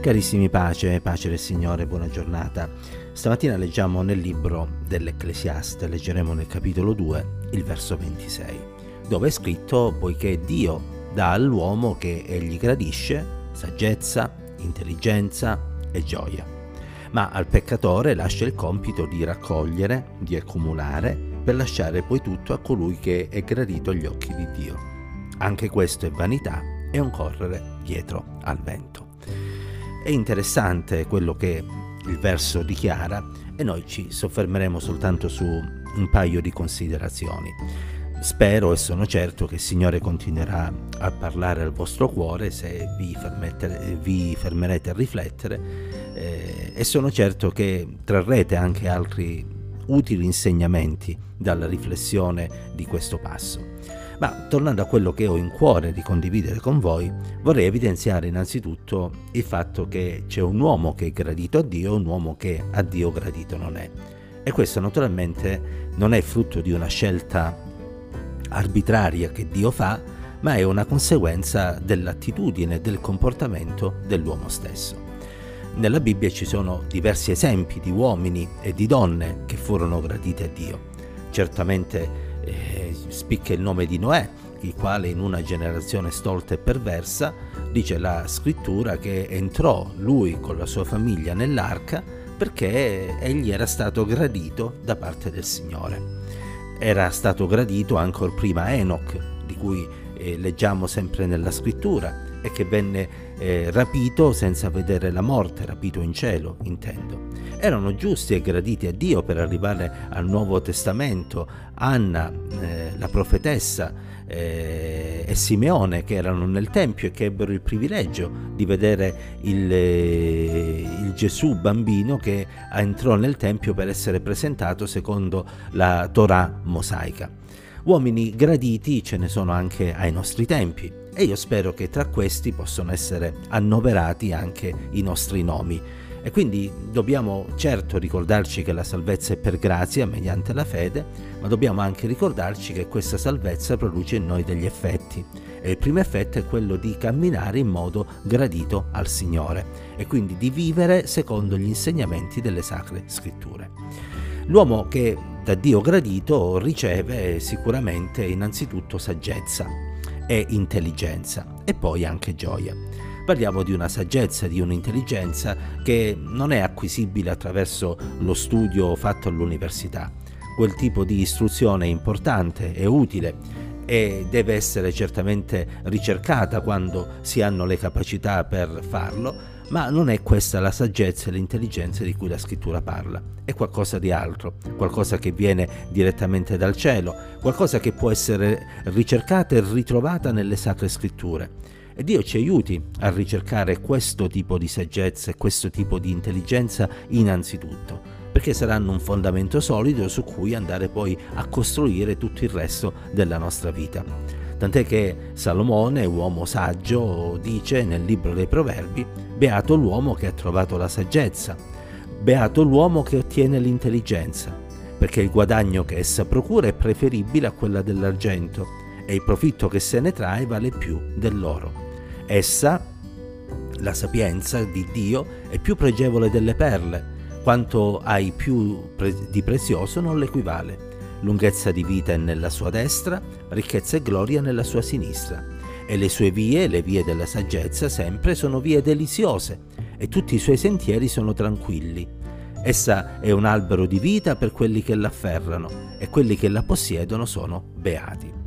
Carissimi pace, pace del Signore, buona giornata. Stamattina leggiamo nel libro dell'Ecclesiaste, leggeremo nel capitolo 2 il verso 26, dove è scritto poiché Dio dà all'uomo che egli gradisce saggezza, intelligenza e gioia, ma al peccatore lascia il compito di raccogliere, di accumulare, per lasciare poi tutto a colui che è gradito agli occhi di Dio. Anche questo è vanità e un correre dietro al vento. È interessante quello che il verso dichiara e noi ci soffermeremo soltanto su un paio di considerazioni. Spero e sono certo che il Signore continuerà a parlare al vostro cuore se vi, vi fermerete a riflettere eh, e sono certo che trarrete anche altri utili insegnamenti dalla riflessione di questo passo. Ma tornando a quello che ho in cuore di condividere con voi, vorrei evidenziare innanzitutto il fatto che c'è un uomo che è gradito a Dio e un uomo che a Dio gradito non è. E questo naturalmente non è frutto di una scelta arbitraria che Dio fa, ma è una conseguenza dell'attitudine del comportamento dell'uomo stesso. Nella Bibbia ci sono diversi esempi di uomini e di donne che furono graditi a Dio. Certamente eh, spicca il nome di Noè, il quale in una generazione stolta e perversa, dice la scrittura che entrò lui con la sua famiglia nell'arca perché egli era stato gradito da parte del Signore. Era stato gradito ancora prima Enoch, di cui eh, leggiamo sempre nella scrittura, e che venne eh, rapito senza vedere la morte, rapito in cielo, intendo. Erano giusti e graditi a Dio per arrivare al Nuovo Testamento, Anna, eh, la profetessa, eh, e Simeone che erano nel Tempio e che ebbero il privilegio di vedere il, eh, il Gesù bambino che entrò nel Tempio per essere presentato secondo la Torah mosaica. Uomini graditi ce ne sono anche ai nostri tempi e io spero che tra questi possano essere annoverati anche i nostri nomi. E quindi dobbiamo certo ricordarci che la salvezza è per grazia mediante la fede, ma dobbiamo anche ricordarci che questa salvezza produce in noi degli effetti. E il primo effetto è quello di camminare in modo gradito al Signore e quindi di vivere secondo gli insegnamenti delle sacre scritture. L'uomo che da Dio gradito riceve sicuramente innanzitutto saggezza, e intelligenza e poi anche gioia. Parliamo di una saggezza, di un'intelligenza che non è acquisibile attraverso lo studio fatto all'università. Quel tipo di istruzione è importante, è utile e deve essere certamente ricercata quando si hanno le capacità per farlo, ma non è questa la saggezza e l'intelligenza di cui la scrittura parla, è qualcosa di altro, qualcosa che viene direttamente dal cielo, qualcosa che può essere ricercata e ritrovata nelle sacre scritture. E Dio ci aiuti a ricercare questo tipo di saggezza e questo tipo di intelligenza innanzitutto, perché saranno un fondamento solido su cui andare poi a costruire tutto il resto della nostra vita. Tant'è che Salomone, uomo saggio, dice nel libro dei Proverbi, beato l'uomo che ha trovato la saggezza, beato l'uomo che ottiene l'intelligenza, perché il guadagno che essa procura è preferibile a quella dell'argento e il profitto che se ne trae vale più dell'oro. Essa, la sapienza di Dio, è più pregevole delle perle, quanto hai più pre- di prezioso non l'equivale lunghezza di vita è nella sua destra, ricchezza e gloria nella sua sinistra. E le sue vie, le vie della saggezza, sempre sono vie deliziose, e tutti i suoi sentieri sono tranquilli. Essa è un albero di vita per quelli che l'afferrano, e quelli che la possiedono sono beati.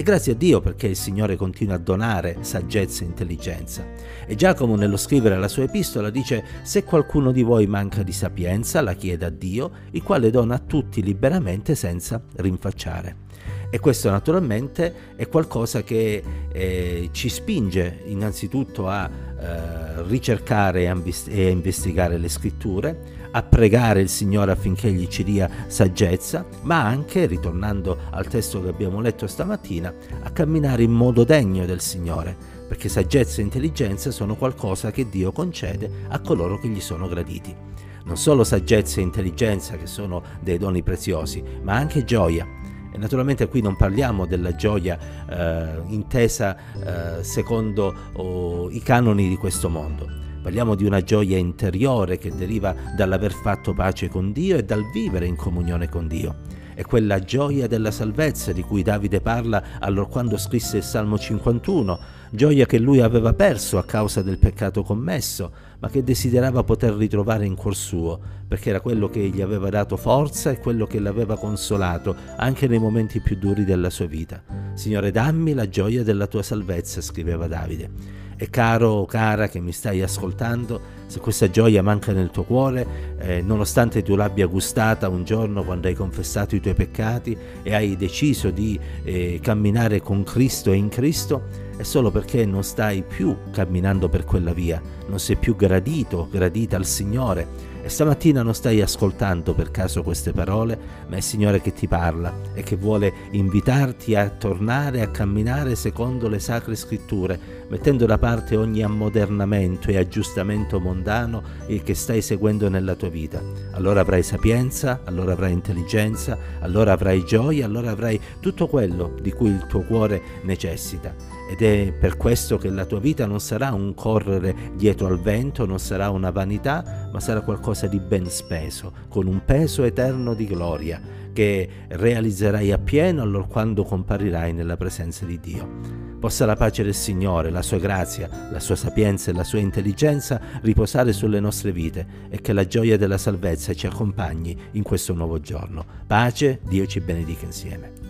E grazie a Dio perché il Signore continua a donare saggezza e intelligenza. E Giacomo nello scrivere la sua epistola dice, se qualcuno di voi manca di sapienza, la chieda a Dio, il quale dona a tutti liberamente senza rinfacciare. E questo naturalmente è qualcosa che eh, ci spinge innanzitutto a eh, ricercare e a investigare le scritture, a pregare il Signore affinché egli ci dia saggezza, ma anche, ritornando al testo che abbiamo letto stamattina, a camminare in modo degno del Signore, perché saggezza e intelligenza sono qualcosa che Dio concede a coloro che gli sono graditi. Non solo saggezza e intelligenza, che sono dei doni preziosi, ma anche gioia, e naturalmente qui non parliamo della gioia eh, intesa eh, secondo oh, i canoni di questo mondo, Parliamo di una gioia interiore che deriva dall'aver fatto pace con Dio e dal vivere in comunione con Dio. È quella gioia della salvezza di cui Davide parla allorquando scrisse il Salmo 51, gioia che lui aveva perso a causa del peccato commesso, ma che desiderava poter ritrovare in cuor suo, perché era quello che gli aveva dato forza e quello che l'aveva consolato anche nei momenti più duri della sua vita. Signore, dammi la gioia della tua salvezza, scriveva Davide. E caro o cara che mi stai ascoltando, se questa gioia manca nel tuo cuore, eh, nonostante tu l'abbia gustata un giorno quando hai confessato i tuoi peccati e hai deciso di eh, camminare con Cristo e in Cristo, è solo perché non stai più camminando per quella via, non sei più gradito, gradita al Signore e stamattina non stai ascoltando per caso queste parole, ma è il Signore che ti parla e che vuole invitarti a tornare a camminare secondo le sacre scritture, mettendo da parte ogni ammodernamento e aggiustamento mondano che stai seguendo nella tua vita. Allora avrai sapienza, allora avrai intelligenza, allora avrai gioia, allora avrai tutto quello di cui il tuo cuore necessita. Ed è per questo che la tua vita non sarà un correre dietro al vento, non sarà una vanità, ma sarà qualcosa di ben speso, con un peso eterno di gloria, che realizzerai appieno allora quando comparirai nella presenza di Dio. Possa la pace del Signore, la sua grazia, la sua sapienza e la sua intelligenza riposare sulle nostre vite e che la gioia della salvezza ci accompagni in questo nuovo giorno. Pace, Dio ci benedica insieme.